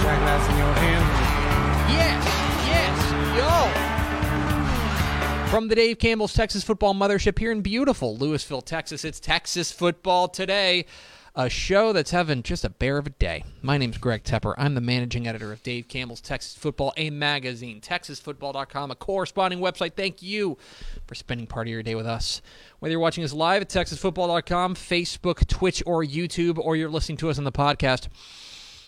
Shot glass in your hand. Yes, yes, yo. From the Dave Campbell's Texas Football Mothership here in beautiful Lewisville, Texas, it's Texas Football Today, a show that's having just a bear of a day. My name's Greg Tepper. I'm the managing editor of Dave Campbell's Texas Football, a magazine, texasfootball.com, a corresponding website. Thank you for spending part of your day with us. Whether you're watching us live at texasfootball.com, Facebook, Twitch, or YouTube, or you're listening to us on the podcast,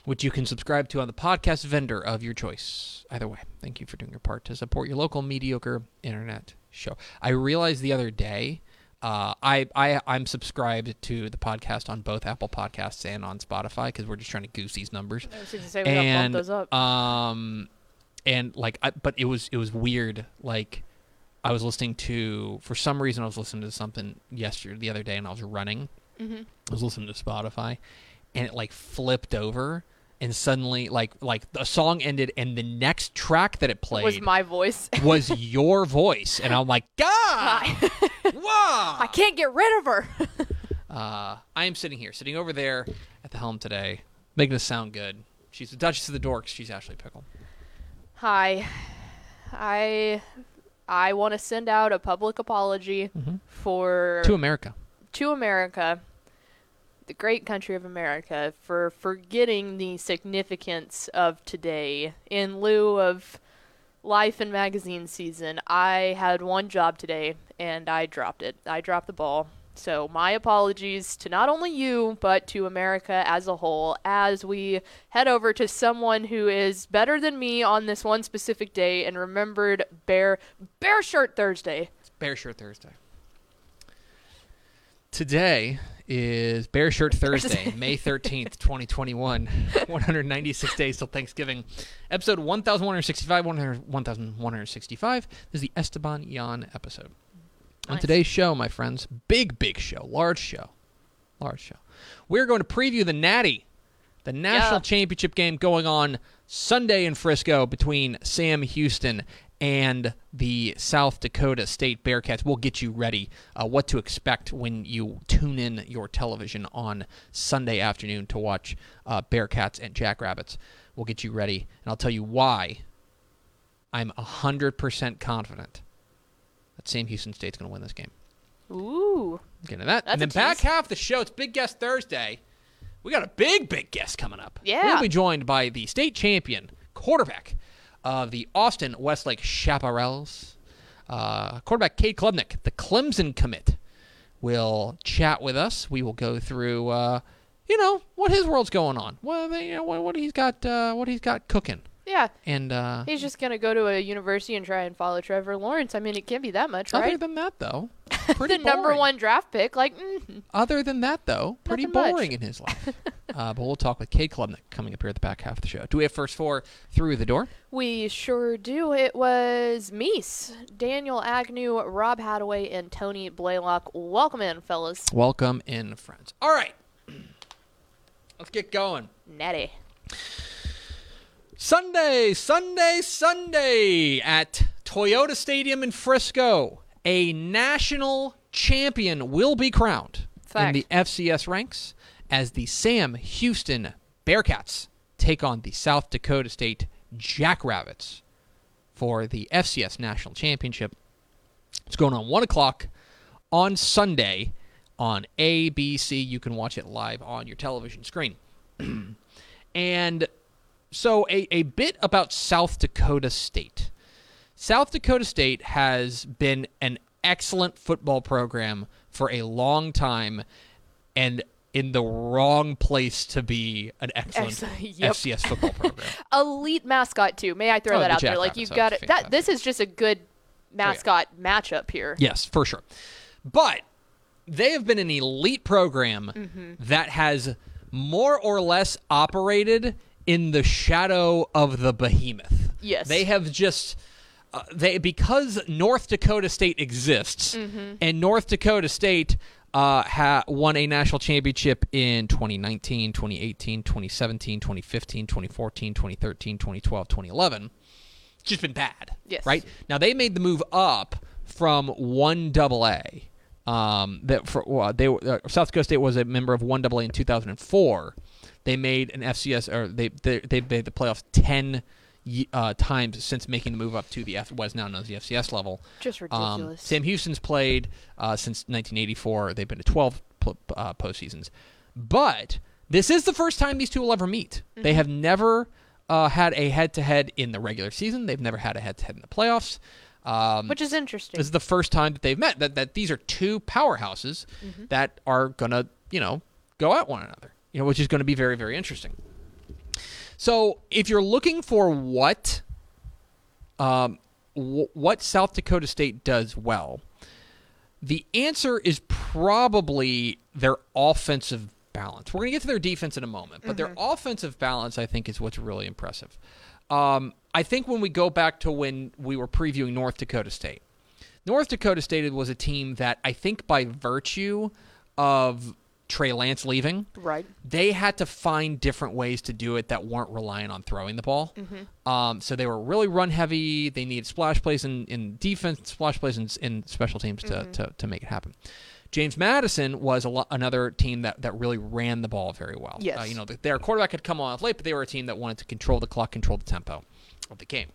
which you can subscribe to on the podcast vendor of your choice. Either way, thank you for doing your part to support your local mediocre internet show. I realized the other day, uh, I, I I'm subscribed to the podcast on both Apple Podcasts and on Spotify because we're just trying to goose these numbers. I was going to we bump And those up. um, and like, I, but it was it was weird. Like, I was listening to for some reason I was listening to something yesterday the other day, and I was running. Mhm. I was listening to Spotify, and it like flipped over, and suddenly like like the song ended, and the next track that it played was my voice. was your voice, and I'm like, God, whoa! I can't get rid of her. Uh, I am sitting here, sitting over there at the helm today, making us sound good. She's the Duchess of the Dorks. She's Ashley Pickle. Hi. I I want to send out a public apology for To America. to America, the great country of America, for forgetting the significance of today. In lieu of life and magazine season, I had one job today and I dropped it. I dropped the ball. So, my apologies to not only you, but to America as a whole as we head over to someone who is better than me on this one specific day and remembered Bear Bear Shirt Thursday. It's Bear Shirt Thursday. Today is Bear Shirt Thursday, May 13th, 2021. 196 days till Thanksgiving. Episode 1165, 100 1165. This is the Esteban Yan episode. On today's show, my friends, big, big show, large show, large show. We're going to preview the Natty, the national Yeah. championship game going on Sunday in Frisco between Sam Houston and the South Dakota State Bearcats. We'll get you ready uh, what to expect when you tune in your television on Sunday afternoon to watch uh, Bearcats and Jackrabbits. We'll get you ready, and I'll tell you why I'm 100% confident that Sam Houston State's going to win this game. Ooh. Get into that. That's and then back half the show, it's Big Guest Thursday. We got a big, big guest coming up. Yeah. We'll be joined by the state champion quarterback of the Austin Westlake Chaparrals, uh, quarterback Cade Klubnik, the Clemson commit, will chat with us. We will go through, uh, you know, what his world's going on, what they, you know, what, what he's got, uh, what he's got cooking, Yeah. and uh, He's just gonna go to a university and try and follow Trevor Lawrence. I mean, it can't be that much, other right? than that, though, the pretty number boring. one draft pick, like, mm, Other than that, though, pretty Nothing much. boring in his life. uh, but we'll talk with Cade Klubnik coming up here at the back half of the show. Do we have first four through the door? we sure do. It was Meese, Daniel Agnew, Rob Hadaway, and Tony Blaylock. Welcome in, fellas. Welcome in, friends. All right. Let's get going. Natty. Sunday, Sunday, Sunday at Toyota Stadium in Frisco. A national champion will be crowned Fact. in the FCS ranks as the Sam Houston Bearcats take on the South Dakota State Jackrabbits. for the FCS National Championship. It's going on 1 o'clock on Sunday on ABC. You can watch it live on your television screen. and so, a, a bit about South Dakota State. South Dakota State has been an excellent football program for a long time and in the wrong place to be an excellent Excellent, yep. FCS football program. Elite mascot too. May I throw Oh, that the out there? Like you've got it. That this is just a good mascot matchup here. Yes, for sure. But they have been an elite program Mm-hmm. that has more or less operated in the shadow of the behemoth. Yes. They have just uh, they because North Dakota State exists Mm-hmm. and North Dakota State uh, ha- won a national championship in 2019, 2018, 2017, 2015, 2014, 2013, 2012, 2011 it's just been bad. Yes. Right now they made the move up from one double A. Um, that for well, they uh, South Dakota State was a member of one double A in 2004. They made an FCS or they they they made the playoffs ten ye- uh, times since making the move up to the F, what is now known as the FCS level. Just Um, ridiculous. Sam Houston's played uh, since 1984. They've been to 12 pl- uh, postseasons, but this is the first time these two will ever meet. Mm-hmm. They have never uh, had a head-to-head in the regular season. They've never had a head-to-head in the playoffs. Um, Which is interesting. this is the first time that they've met. That that these are two powerhouses Mm-hmm. that are gonna you know go at one another. You know, which is going to be very very interesting. So if you're looking for what um, w- what South Dakota State does well, the answer is probably their offensive balance. We're going to get to their defense in a moment, but their offensive balance, I think, is what's really impressive. Um, I think when we go back to when we were previewing North Dakota State, North Dakota State was a team that I think by virtue of Trey Lance leaving, right. they had to find different ways to do it that weren't reliant on throwing the ball. Um, so they were really run heavy. They needed splash plays in, in defense, splash plays in, in special teams to, to, to make it happen. James Madison was a lo- another team that, that really ran the ball very well. Yes. Uh, you know, the, their quarterback had come on late, but they were a team that wanted to control the clock, control the tempo of the game.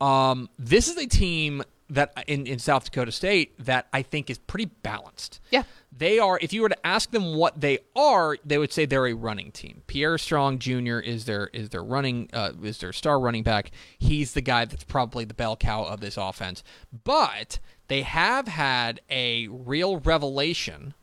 Um, this is a team that in, in South Dakota State that I think is pretty balanced. Yeah. They are, if you were to ask them what they are, they would say they're a running team. Pierre Strong Jr. is their is their running uh, is their star running back. He's the guy that's probably the bell cow of this offense. But they have had a real revelation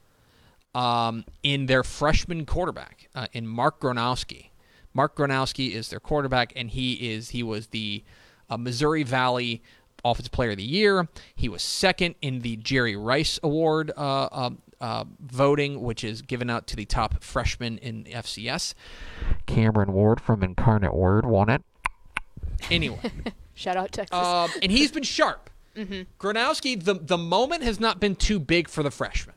um, in their freshman quarterback, uh, in Mark Gronowski. Mark Gronowski is their quarterback, and he is he was the uh, Missouri Valley Offensive Player of the Year. He was second in the Jerry Rice Award uh, uh, uh, voting, which is given out to the top freshman in FCS. Cameron Ward from Incarnate Word won it. Anyway. Shout out Texas. Um, and he's been sharp. Gronowski, the the moment has not been too big for the freshman.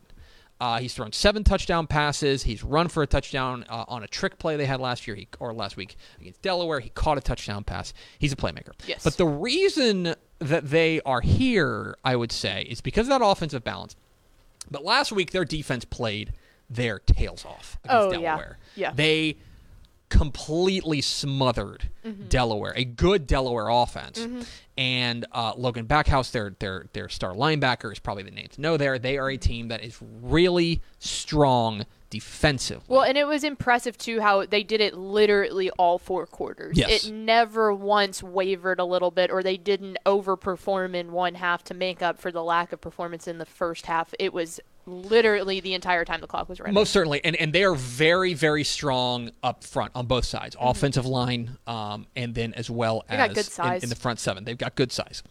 Uh, he's thrown seven touchdown passes. He's run for a touchdown uh, on a trick play they had last year he, or last week against Delaware. He caught a touchdown pass. He's a playmaker. Yes. But the reason that they are here, I would say, is because of that offensive balance. But last week, their defense played their tails off against Oh, yeah. Delaware. Yeah. They completely smothered Delaware, a good Delaware offense. And uh, Logan Backhaus, their their their star linebacker, is probably the name to know. There, they are a team that is really strong defensively. Well, and it was impressive too how they did it literally all four quarters. Yes. It never once wavered a little bit or they didn't overperform in one half to make up for the lack of performance in the first half. It was literally the entire time the clock was running. Most certainly, and and they are very very strong up front on both sides, offensive line, um, and then as well Mm-hmm. They as in- In, the front seven. They've got good size.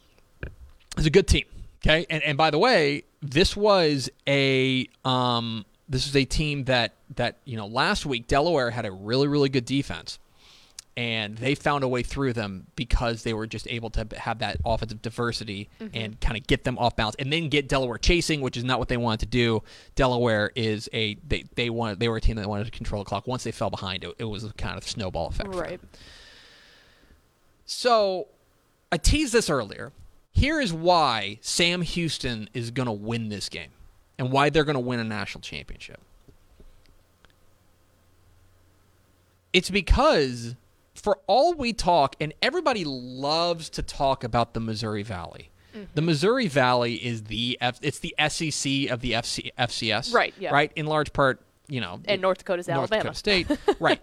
It's a good team. Okay, and and by the way, this was a um this is a team that that you know last week Delaware had a really really good defense. And they found a way through them because they were just able to have that offensive diversity Mm-hmm. and kind of get them off balance, and then get Delaware chasing, which is not what they wanted to do. Delaware is a they they wanted they were a team that wanted to control the clock. Once they fell behind, it, it was a kind of snowball effect. right. So, I teased this earlier. Here is why Sam Houston is going to win this game and why they're going to win a national championship. It's because for all we talk, and everybody loves to talk about the Missouri Valley. Mm-hmm. The Missouri Valley is the F, it's the SEC of the FC, FCS, Right, yeah. right. In large part, you know, And North Dakota's North Alabama. Dakota State, right?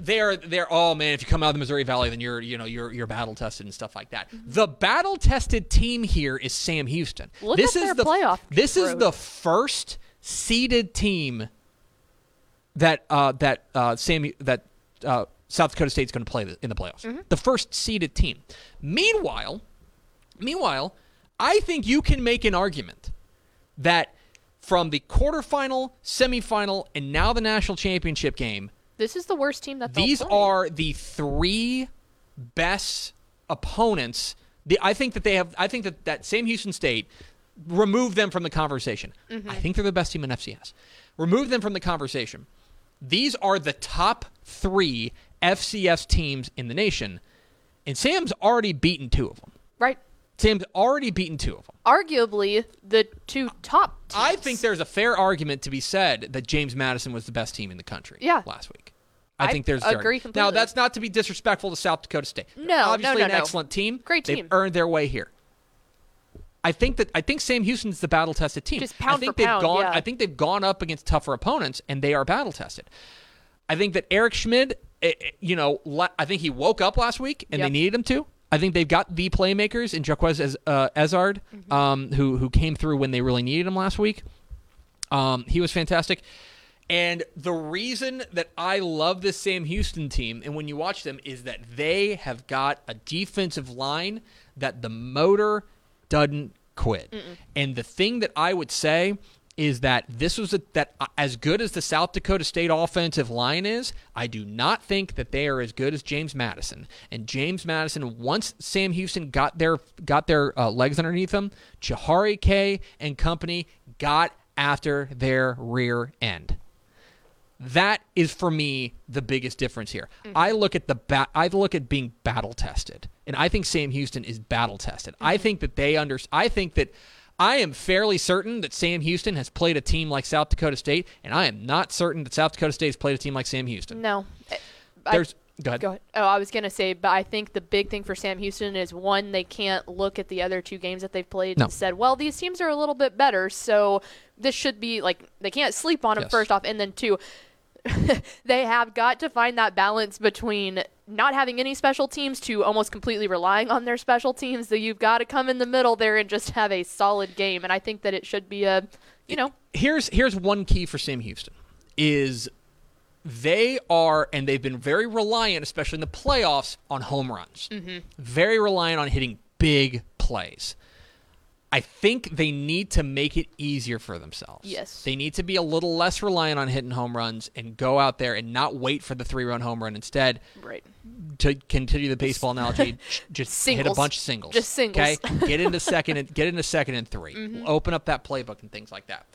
they're they're oh man, if you come out of the Missouri Valley, then you're you know you're you're battle tested and stuff like that. The battle tested team here is Sam Houston. Mm-hmm. Look this at is their the playoff this is the first seeded team that uh, that uh, Sam that uh, South Dakota State's going to play in the playoffs. Mm-hmm. The first seeded team. Meanwhile, meanwhile, I think you can make an argument that from the quarterfinal, semifinal, and now the national championship game, This is the worst team that these play. are the three best opponents. The, I think that they have. I think that that same Houston State remove them from the conversation. Mm-hmm. I think they're the best team in FCS. Remove them from the conversation. These are the top three FCS teams in the nation, and Sam's already beaten two of them. Sam's already beaten two of them. Arguably the two top. Teams. I think there's a fair argument to be said that James Madison was the best team in the country Yeah. last week. I, I think there's agree Now that's not to be disrespectful to South Dakota State. They're No, obviously no, an no. excellent team. Great team. They've earned their way here. I think that I think Sam Houston's the battle tested team. Just pound I think for they've pound, gone yeah. I think they've gone up against tougher opponents and they are battle tested. I think that Eric Schmid, eh, eh, you know, I think he woke up last week and they needed him to. I think they've got the playmakers in Jequez Ez- uh, Ezzard, Mm-hmm. um, who who came through when they really needed him last week. Um, he was fantastic. And the reason that I love this Sam Houston team, and when you watch them, is that they have got a defensive line that the motor doesn't quit. And the thing that I would say is that this was a, that uh, as good as the South Dakota State offensive line is, I do not think that they are as good as James Madison. And James Madison, once Sam Houston got their got their uh, legs underneath them, Jahari Kay and company got after their rear end. That is for me the biggest difference here. I look at the ba- I look at being battle tested, and I think Sam Houston is battle tested. I think that they under. I think that I am fairly certain that Sam Houston has played a team like South Dakota State, and I am not certain that South Dakota State has played a team like Sam Houston. No. I- There's go ahead. Go ahead. Oh, I was gonna say, but I think the big thing for Sam Houston is one, they can't look at the other two games that they've played No. and said, well, these teams are a little bit better, so this should be like they can't sleep on them Yes. first off, and then two, they have got to find that balance between not having any special teams to almost completely relying on their special teams. So you've got to come in the middle there and just have a solid game, and I think that it should be a, you know, here's here's one key for Sam Houston is they are and they've been very reliant, especially in the playoffs, on home runs. Mm-hmm. Very reliant on hitting big plays. I think they need to make it easier for themselves. Yes. They need to be a little less reliant on hitting home runs and go out there and not wait for the three run home run. Instead, right. to continue the baseball analogy, just hit a bunch of singles. Just singles. Okay, get into second and get into second and 3 Mm-hmm. Open up that playbook and things like that.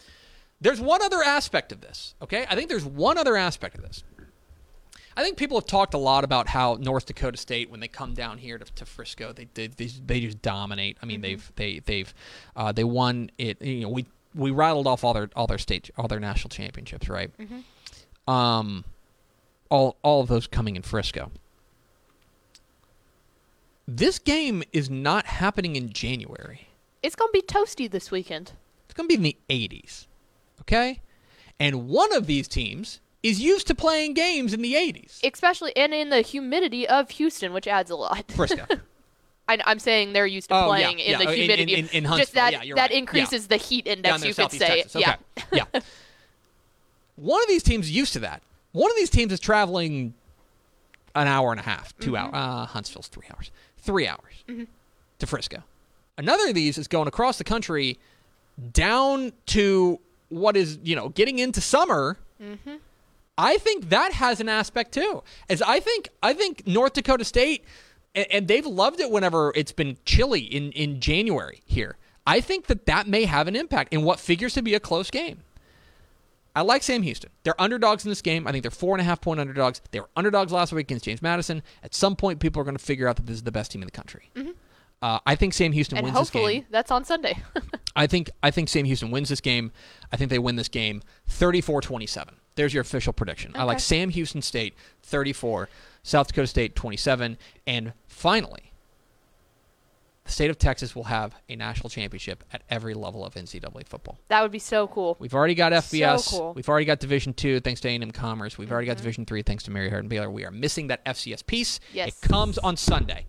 There's one other aspect of this. Okay, I think there's one other aspect of this. I think people have talked a lot about how North Dakota State, when they come down here to, to Frisco, they, they they they just dominate. I mean, they've they they've uh, they won it. You know, we we rattled off all their all their state all their national championships, right? Um, all all of those coming in Frisco. This game is not happening in January. It's gonna be toasty this weekend. It's going to be in the 80s. Okay? And one of these teams is used to playing games in the 80s. especially and in the humidity of Houston, which adds a lot. Frisco. I, I'm saying they're used to Oh, yeah, playing in yeah, the in- in- humidity. in- in Just that Yeah, that right. increases the heat index. You could say, Texas. yeah. Okay. yeah. One of these teams is used to that. One of these teams is traveling an hour and a half, 2 Mm-hmm. hours. Uh, Huntsville's three hours. Three hours to Frisco. Another of these is going across the country down to what is, you know, getting into summer. Mm-hmm. I think that has an aspect too. As I think, I think North Dakota State, and, and they've loved it whenever it's been chilly in in January here. I think that that may have an impact in what figures to be a close game. I like Sam Houston. They're underdogs in this game. I think they're four and a half point underdogs. They were underdogs last week against James Madison. At some point, people are going to figure out that this is the best team in the country. Uh, I think Sam Houston And wins this game. hopefully that's on Sunday. I think I think Sam Houston wins this game. I think they win this game 34-27. There's your official prediction. I like Sam Houston State 34 South Dakota State 27, and finally, the state of Texas will have a national championship at every level of NCAA football. That would be so cool. We've already got FBS. So cool. We've already got Division Two, thanks to A&M Commerce. We've already got mm-hmm. Division Three, thanks to Mary Hardin Baylor. We are missing that FCS piece. Yes. It comes on Sunday.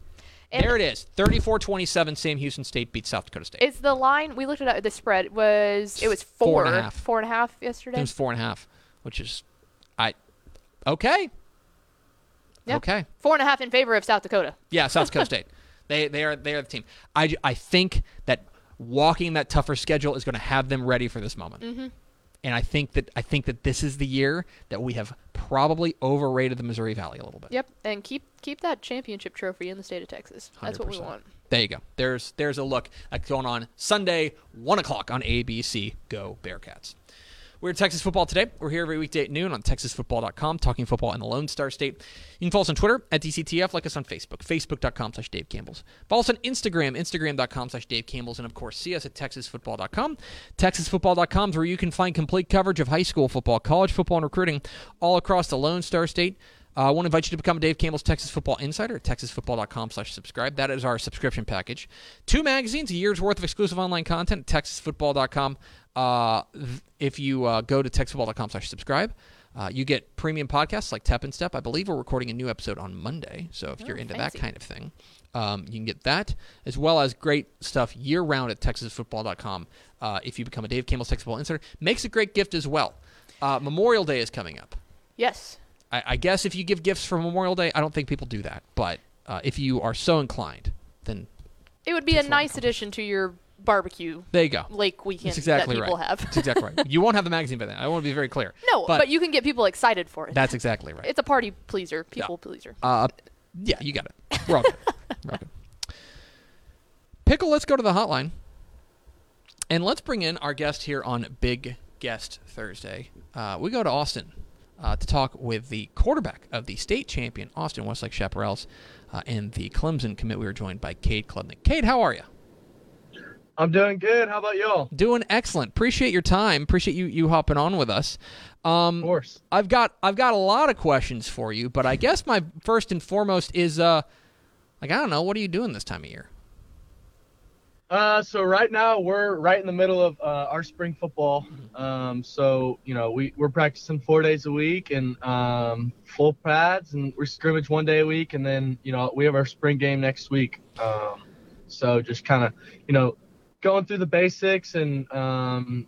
And- there it is. 34-27, Sam Houston State beats South Dakota State. Is the line we looked at the spread was it was Four four and a half. four and a half yesterday? it was four and a half, which is, I, okay, Yeah. okay, Four and a half in favor of South Dakota. yeah, South Dakota State. They they are they are the team. I I think that walking that tougher schedule is going to have them ready for this moment. Mm-hmm. And I think that I think that this is the year that we have probably overrated the Missouri Valley a little bit. Yep, and keep keep that championship trophy in the state of Texas. That's what we want. There you go. There's there's a look that's going on Sunday, one o'clock on ABC. Go Bearcats. We're at Texas Football today. We're here every weekday at noon on TexasFootball.com, talking football in the Lone Star State. You can follow us on Twitter at DCTF, like us on Facebook, Facebook.com slash Dave Campbell's. Follow us on Instagram, Instagram.com slash Dave Campbell's, and of course, see us at TexasFootball.com. TexasFootball.com is where you can find complete coverage of high school football, college football, and recruiting all across the Lone Star State. Uh, I want to invite you to become Dave Campbell's Texas Football Insider at texasfootball.com slash subscribe. That is our subscription package. Two magazines, a year's worth of exclusive online content at texasfootball.com. Uh, if you uh, go to texasfootball.com slash subscribe, uh, you get premium podcasts like Tap and Step. I believe we're recording a new episode on Monday, so if you're Oh, into fancy. that kind of thing, um, you can get that, as well as great stuff year-round at texasfootball.com. Uh, if you become a Dave Campbell's Texas Football Insider, makes a great gift as well. Uh, Memorial Day is coming up. Yes. I, I guess if you give gifts for Memorial Day, I don't think people do that. But uh, if you are so inclined, then It would be a nice addition to your barbecue there you go. lake weekend That's exactly that people right. have. That's exactly right. You won't have the magazine by then. I want to be very clear. no, but, but, you can get people excited for it. that's exactly right. It's a party pleaser, people pleaser. Uh, yeah, you got it. We're all good. We're all good. Pickle, let's go to the hotline. And let's bring in our guest here on Big Guest Thursday. Uh, we go to Austin uh, to talk with the quarterback of the state champion, Austin Westlake Chaparrals, uh, and the Clemson commit. We were joined by Cade Klubnik. Cade, how are you? I'm doing good. How about y'all? Doing excellent. Appreciate your time. Appreciate you you hopping on with us. Um, Of course. I've got I've got a lot of questions for you, but I guess my first and foremost is uh, like I don't know, what are you doing this time of year? Uh, so right now we're right in the middle of uh, our spring football. Um, so you know we we're practicing four days a week and um, full pads, and we scrimmage one day a week, and then you know we have our spring game next week. Um, so just kind of you know going through the basics and um,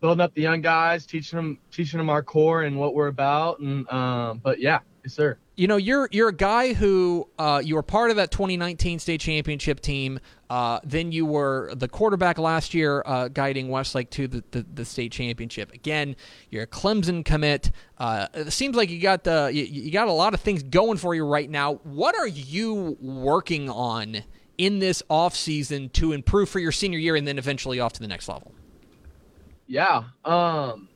building up the young guys, teaching them teaching them our core and what we're about, and um, but yeah, yes sir. You know, you're you're a guy who uh, you were part of that 2019 state championship team. Uh, then you were the quarterback last year, uh, guiding Westlake to the, the, the state championship. Again, you're a Clemson commit. Uh, it seems like you got the you, you got a lot of things going for you right now. What are you working on in this off season to improve for your senior year, and then eventually off to the next level? Yeah. Um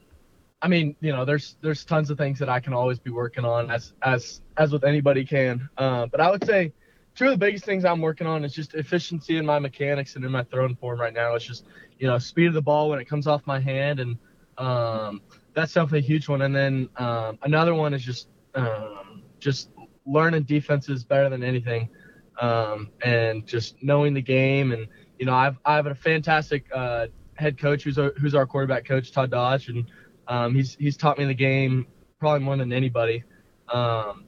I mean, you know, there's there's tons of things that I can always be working on as as as with anybody can. Uh, but I would say two of the biggest things I'm working on is just efficiency in my mechanics and in my throwing form right now. It's just, you know, speed of the ball when it comes off my hand and um that's definitely a huge one. And then um another one is just um just learning defenses better than anything. Um and just knowing the game and you know, I've I have a fantastic uh head coach who's our, who's our quarterback coach Todd Dodge and um, he's he's taught me the game probably more than anybody. Um,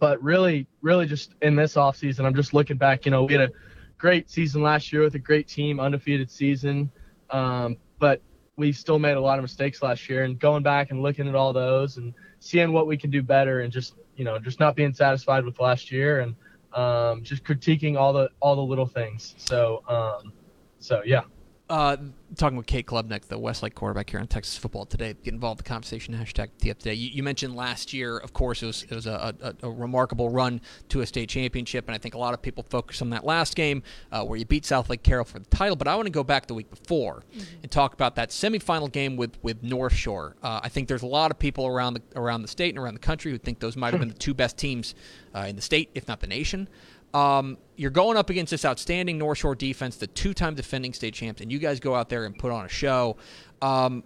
but really really just in this offseason I'm just looking back you know we had a great season last year with a great team undefeated season. Um, but we still made a lot of mistakes last year and going back and looking at all those and seeing what we can do better and just you know just not being satisfied with last year and um, just critiquing all the all the little things. So um, so yeah uh, talking with Cade Klubnik, the Westlake quarterback here on Texas Football Today. Get involved in the conversation. Hashtag TF Today. You, you mentioned last year, of course, it was it was a, a, a remarkable run to a state championship, and I think a lot of people focus on that last game uh, where you beat Southlake Carroll for the title. But I want to go back the week before and talk about that semifinal game with with North Shore. Uh, I think there's a lot of people around the around the state and around the country who think those might have been the two best teams uh, in the state, if not the nation. Um, you're going up against this outstanding North Shore defense, the two-time defending state champs, and you guys go out there and put on a show. Um,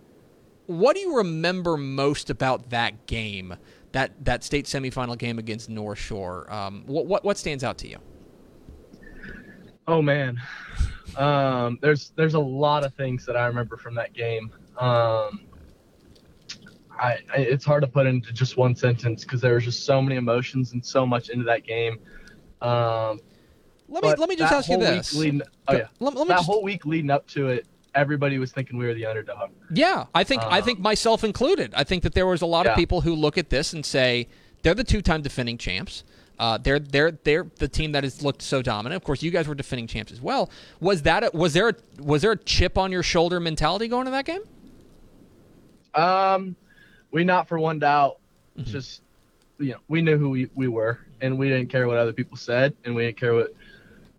what do you remember most about that game that that state semifinal game against North Shore. Um, what, what what stands out to you? Oh man, um, there's there's a lot of things that I remember from that game. Um, I, I, it's hard to put into just one sentence because there was just so many emotions and so much into that game. Um, let me let me just ask you this. Leading, oh yeah, let, let that just, whole week leading up to it, everybody was thinking we were the underdog. Yeah, I think I think myself included. I think that there was a lot yeah. of people who look at this and say they're the two-time defending champs. Uh, they're they're they're the team that has looked so dominant. Of course, you guys were defending champs as well. Was that a, was there a, was there a chip on your shoulder mentality going to that game? Um, we not for one doubt. Mm-hmm. Just you know, we knew who we, we were, and we didn't care what other people said, and we didn't care what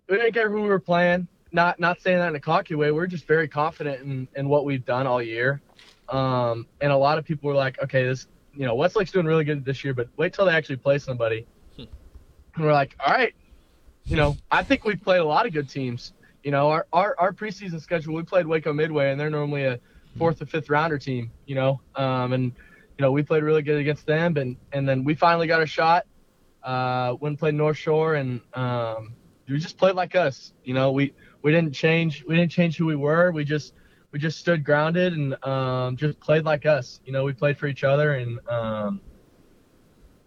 we didn't care who we were playing. Not not saying that in a cocky way. We're just very confident in, in what we've done all year. Um, and a lot of people were like, okay, this you know Westlake's doing really good this year, but wait till they actually play somebody. Hmm. And we're like, all right, you know, I think we've played a lot of good teams. You know, our, our, our preseason schedule, we played Waco Midway, and they're normally a fourth or fifth rounder team, you know, um, and, you know, we played really good against them. And, and then we finally got a shot uh, when played North Shore, and um, we just played like us. You know, we, we didn't change, we didn't change who we were. We just, we just stood grounded and um, just played like us. You know, we played for each other, and um,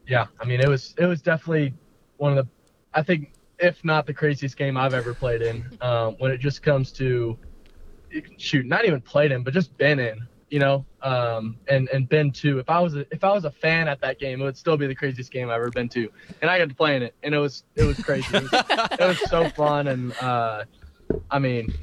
yeah, I mean, it was, it was definitely one of the, I think if not the craziest game I've ever played in. Um, when it just comes to shoot, not even played in, but just been in, you know, um, and and been to. If I was a, if I was a fan at that game, it would still be the craziest game I've ever been to, and I got to play in it, and it was it was crazy. It was, it was so fun, and uh, I mean,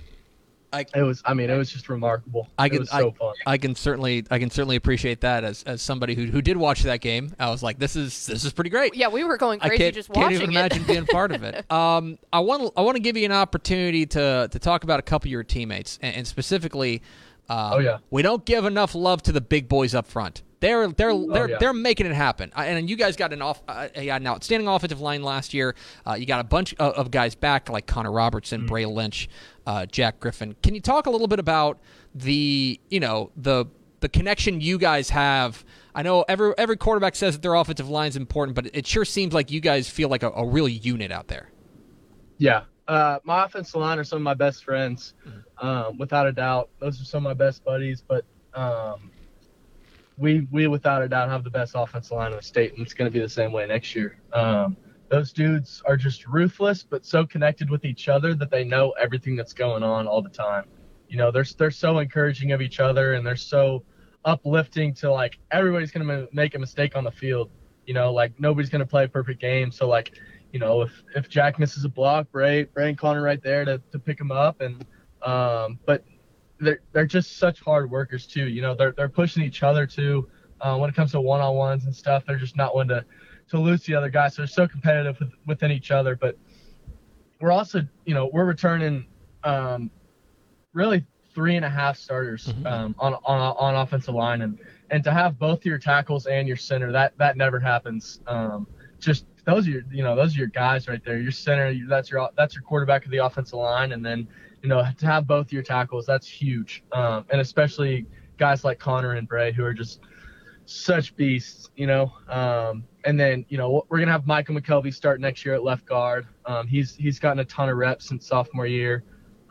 I, it was. I mean, it was just remarkable. I can, so I, I, can certainly, I can certainly appreciate that as, as somebody who, who did watch that game. I was like, this is this is pretty great. Yeah, we were going crazy I can't, just can't watching even it. imagine being part of it. Um, I want I want to give you an opportunity to to talk about a couple of your teammates, and, and specifically, um, oh yeah, we don't give enough love to the big boys up front. They're they're they're, oh, yeah. they're making it happen. And you guys got an off uh, an outstanding offensive line last year. Uh, you got a bunch of, of, guys back like Connor Robertson, mm-hmm. Bray Lynch, uh, Jack Griffin. Can you talk a little bit about the you know the the connection you guys have? I know every every quarterback says that their offensive line is important, but it sure seems like you guys feel like a, a real unit out there. Yeah, uh, my offensive line are some of my best friends, mm-hmm. um, without a doubt. Those are some of my best buddies, but. Um, we we without a doubt have the best offensive line in the state, and it's going to be the same way next year. Um, those dudes are just ruthless, but so connected with each other that they know everything that's going on all the time. You know, they're they're so encouraging of each other, and they're so uplifting to like everybody's going to make a mistake on the field. You know, like nobody's going to play a perfect game. So like, you know, if if Jack misses a block, Bray Bray and Connor right there to to pick him up, and um, but they're they're just such hard workers too. You know, they're they're pushing each other too. Uh, when it comes to one on ones and stuff, they're just not one to to lose the other guys. So they're so competitive with, within each other. But we're also, you know, we're returning um, really three and a half starters mm-hmm. um, on, on on offensive line, and and to have both your tackles and your center, that that never happens. Um, just those are your, you know, those are your guys right there. Your center, that's your that's your quarterback of the offensive line, and then you know, to have both your tackles, that's huge. Um, and especially guys like Connor and Bray who are just such beasts, you know. Um, and then, you know, we're gonna have Michael McKelvey start next year at left guard. Um, he's he's gotten a ton of reps since sophomore year.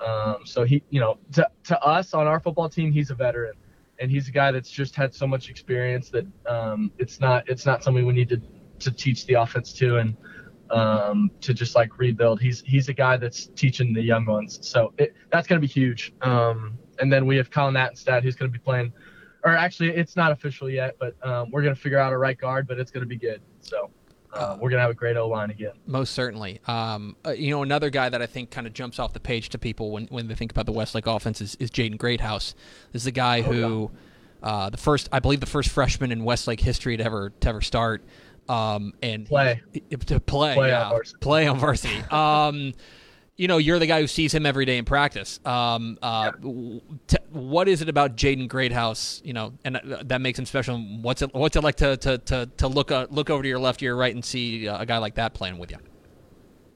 Um, so he, you know, to, to us on our football team, he's a veteran, and he's a guy that's just had so much experience that um, it's not it's not something we need to to teach the offense to. And um, to just like rebuild. He's he's a guy that's teaching the young ones, so it, that's going to be huge. Um, and then we have Colin Attenstad, who's going to be playing, or actually it's not official yet, but um, we're going to figure out a right guard, but it's going to be good. So. Uh, we're gonna have a great O line again. Most certainly. Um, uh, you know, another guy that I think kind of jumps off the page to people when, when they think about the Westlake offense is, is Jaden Greathouse. This is a guy oh, who, uh, the first, I believe, the first freshman in Westlake history to ever to ever start um, and play to play, play yeah, on play on varsity. um, you know, you're the guy who sees him every day in practice. Um, uh, yeah. t- what is it about Jaden Greathouse? You know, and that makes him special. What's it What's it like to to to, to look uh, look over to your left, to your right, and see a guy like that playing with you?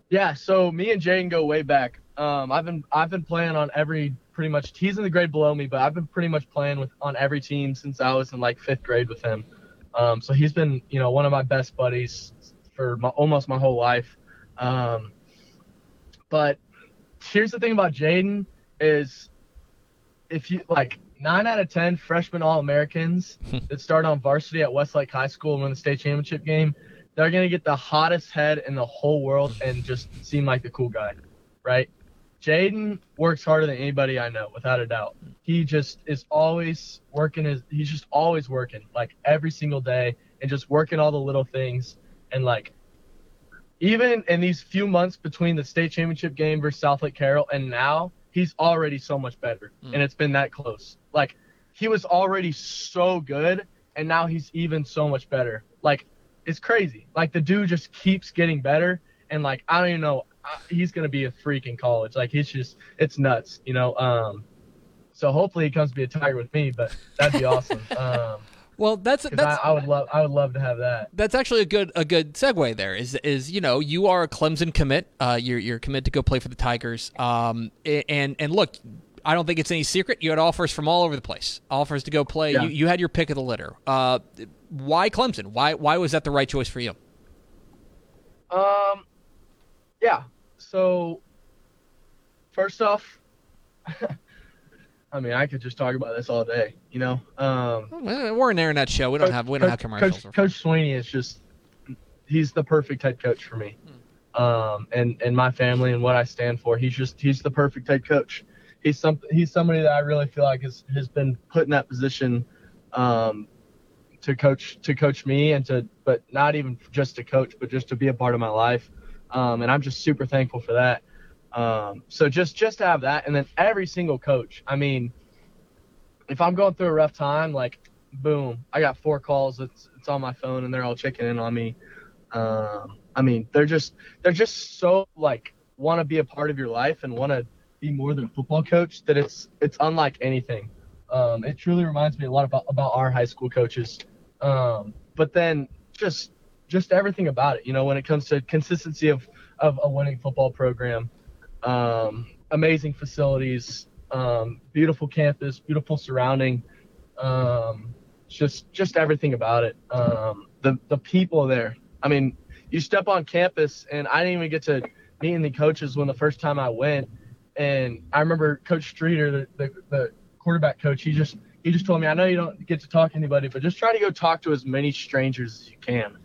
Yeah. So me and Jaden go way back. Um, I've been I've been playing on every pretty much. He's in the grade below me, but I've been pretty much playing with on every team since I was in like fifth grade with him. Um, so he's been, you know, one of my best buddies for my, almost my whole life. Um, but here's the thing about Jaden is if you like nine out of ten freshman All Americans that start on varsity at Westlake High School and win the state championship game, they're gonna get the hottest head in the whole world and just seem like the cool guy, right? Jaden works harder than anybody I know, without a doubt. He just is always working his he's just always working, like every single day and just working all the little things and like even in these few months between the state championship game versus Southlake Carroll and now, he's already so much better. Mm. And it's been that close. Like he was already so good and now he's even so much better. Like it's crazy. Like the dude just keeps getting better and like I don't even know he's going to be a freak in college. Like he's just it's nuts, you know. Um so hopefully he comes to be a Tiger with me, but that'd be awesome. Um well, that's that's I, I, would love I would love to have that. That's actually a good a good segue. There is is you know you are a Clemson commit. Uh, you're you're commit to go play for the Tigers. Um, and and look, I don't think it's any secret. You had offers from all over the place. Offers to go play. Yeah. You you had your pick of the litter. Uh, why Clemson? Why why was that the right choice for you? Um, yeah. So first off. I mean, I could just talk about this all day, you know. Um, We're an internet show. We don't have we don't have commercials. Coach, coach Swinney is just he's the perfect head coach for me, hmm. um, and and my family and what I stand for. He's just he's the perfect head coach. He's some he's somebody that I really feel like has has been put in that position um, to coach to coach me and to but not even just to coach, but just to be a part of my life. Um, and I'm just super thankful for that. Um, so just just to have that, and then every single coach. I mean, if I'm going through a rough time, like boom, I got four calls. It's it's on my phone, and they're all checking in on me. Um, I mean, they're just they're just so like want to be a part of your life and want to be more than a football coach that it's it's unlike anything. Um, it truly reminds me a lot about about our high school coaches. Um, but then just just everything about it, you know, when it comes to consistency of of a winning football program, um, amazing facilities, um, beautiful campus, beautiful surrounding, um, just just everything about it. Um, the the people there. I mean, you step on campus, and I didn't even get to meet any coaches when the first time I went. And I remember Coach Streeter, the, the, the quarterback coach, he just he just told me, I know you don't get to talk to anybody, but just try to go talk to as many strangers as you can,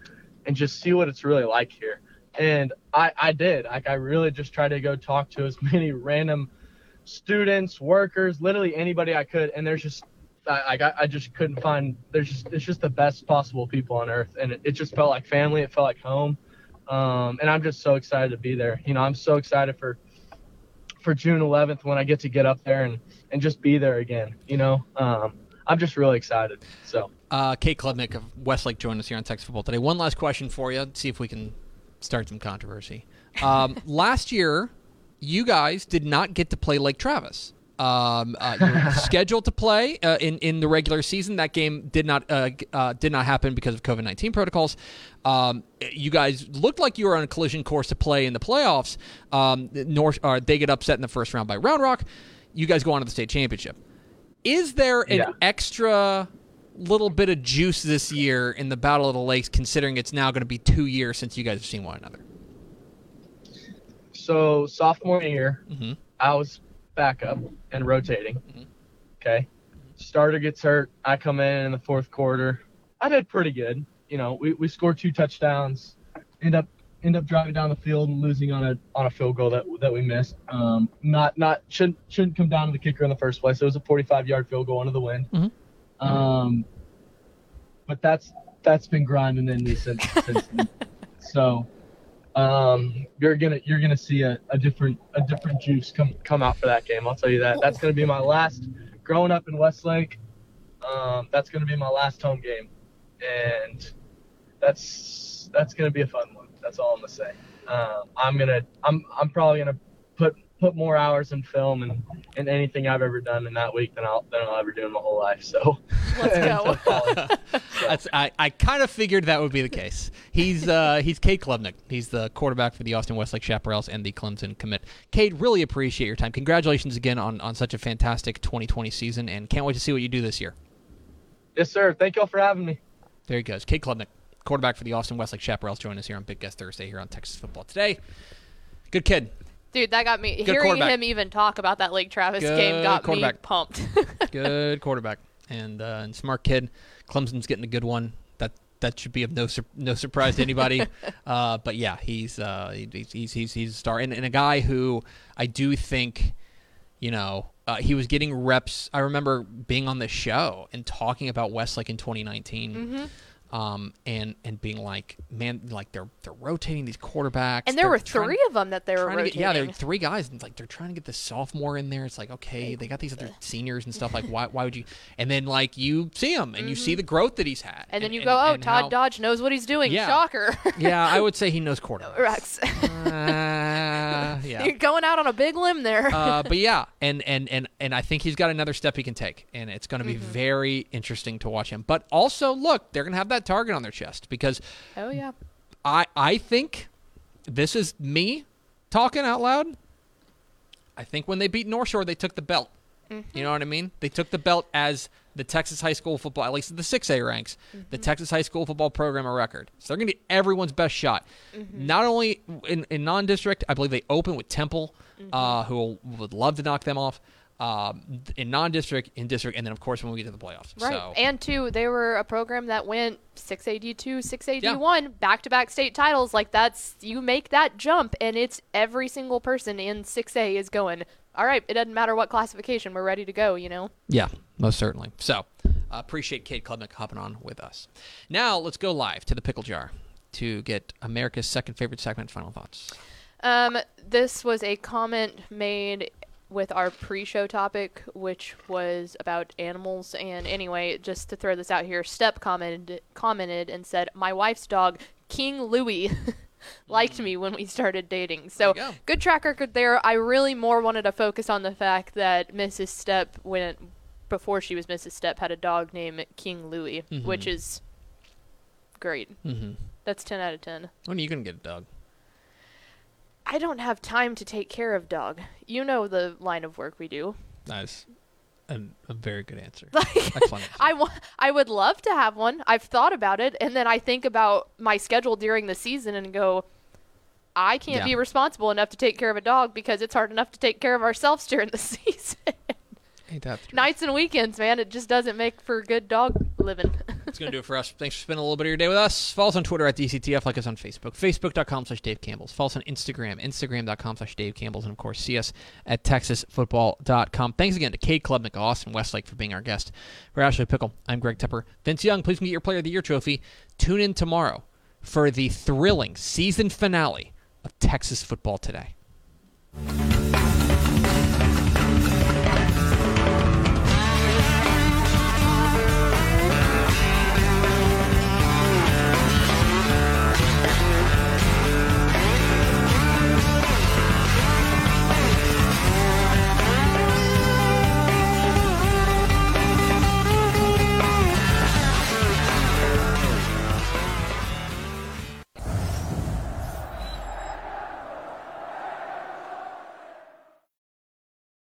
and just see what it's really like here and I, I did. Like I really just tried to go talk to as many random students, workers, literally anybody I could. And there's just I, I, I just couldn't find. There's just it's just the best possible people on earth, and it, it just felt like family. It felt like home. Um, and I'm just so excited to be there. You know, I'm so excited for for June 11th when I get to get up there and and just be there again. You know, um, I'm just really excited. So. Uh, Cade Klubnik of Westlake joined us here on Texas Football today. One last question for you. See if we can start some controversy. Um, last year, you guys did not get to play Lake Travis. Um, uh, you're scheduled to play uh, in in the regular season. That game did not uh, uh did not happen because of COVID nineteen protocols. Um, you guys looked like you were on a collision course to play in the playoffs. Um, North, uh, they get upset in the first round by Round Rock. You guys go on to the state championship. Is there an yeah. extra little bit of juice this year in the Battle of the Lakes, considering it's now going to be two years since you guys have seen one another? So sophomore year, mm-hmm. I was backup and rotating. Mm-hmm. Okay, starter gets hurt. I come in in the fourth quarter. I did pretty good. You know, we, we scored two touchdowns. End up end up driving down the field and losing on a on a field goal that that we missed. Um, not not shouldn't shouldn't come down to the kicker in the first place. It was a 45 yard field goal into the wind. Mm-hmm. Um, but that's that's been grinding in me since, since then. So um, you're gonna you're gonna see a, a different a different juice come come out for that game. I'll tell you that. That's gonna be my last. Growing up in Westlake, um, that's gonna be my last home game, and that's that's gonna be a fun one. That's all I'm gonna say. Um, I'm gonna I'm I'm probably gonna put put more hours in film and, and anything I've ever done in that week than I'll than I'll ever do in my whole life. So let's go. so. That's I, I kind of figured that would be the case. He's uh he's Cade Klubnik. He's the quarterback for the Austin Westlake Chaparrals and the Clemson commit. Cade, really appreciate your time. Congratulations again on, on such a fantastic 2020 season, and can't wait to see what you do this year. Yes, sir. Thank y'all for having me. There he goes. Cade Klubnik, quarterback for the Austin Westlake Chaparrals, join us here on Big Guest Thursday here on Texas Football Today. Good kid. Dude, that got me. Good hearing him even talk about that Lake Travis Good game got me pumped. Good quarterback and uh, and smart kid. Clemson's getting a good one. That that should be of no sur- no surprise to anybody. uh, but yeah, he's uh, he- he's he's he's he's a star and, and a guy who I do think, you know, uh, he was getting reps. I remember being on the show and talking about Westlake in 2019. Mm-hmm. Um, and and being like, man, like they're they're rotating these quarterbacks, and there were trying- three of them that they were rotating. get, yeah, there are three guys, and like they're trying to get the sophomore in there. It's like okay, they got these other seniors and stuff. Like why why would you? And then like you see him and you see the growth that he's had. Mm-hmm. and then you go, oh, Todd how- Dodge knows what he's doing. Yeah. Shocker. Yeah, I would say he knows quarterbacks. Uh, yeah. you're going out on a big limb there. uh, but yeah, and, and and and I think he's got another step he can take, and it's going to be Mm-hmm. very interesting to watch him. But also, look, they're going to have that target on their chest because oh yeah. I I think this is me talking out loud. I think when they beat North Shore, they took the belt. You mm-hmm. know what I mean? They took the belt as the Texas high school football, at least the 6A ranks, the mm-hmm. Texas high school football program a record. So they're going to get everyone's best shot. Mm-hmm. Not only in, in non district, I believe they open with Temple, uh, who will, would love to knock them off. Um, in non district, in district, and then, of course, when we get to the playoffs. Right. So, And two, they were a program that went 6AD2, 6AD1, back to back state titles. Like that's you make that jump and it's every single person in 6A is going, All right, it doesn't matter what classification, we're ready to go, you know? Yeah, most certainly. So, uh, appreciate Cade Klubnik hopping on with us. Now, let's go live to the pickle jar to get America's second favorite segment. Final thoughts. Um, this was a comment made with our pre-show topic, which was about animals. And anyway, just to throw this out here, Step commented commented and said, "My wife's dog, King Louie." liked me when we started dating. So go. good track record there. I really more wanted to focus on the fact that Mrs. Step went before she was Mrs. Step had a dog named King Louie, which is great. Mm-hmm. That's 10 out of 10. When are you gonna get a dog? I don't have time to take care of dog. You know the line of work we do. That's a, a very good answer. Like, Excellent. answer. I wa- I would love to have one. I've thought about it, and then I think about my schedule during the season and go, I can't Yeah. be responsible enough to take care of a dog because it's hard enough to take care of ourselves during the season. Ain't that the? Nights and weekends, man, it just doesn't make for good dog living. That's going to do it for us. Thanks for spending a little bit of your day with us. Follow us on Twitter at DCTF, like us on Facebook, facebook.com slash Dave Campbell's. Follow us on Instagram, instagram.com slash Dave Campbell's, and of course, see us at texasfootball.com. Thanks again to Cade Klubnik, Austin Westlake for being our guest. For Ashley Pickle, I'm Greg Tepper. Vince Young, please get your Player of the Year trophy. Tune in tomorrow for the thrilling season finale of Texas Football Today.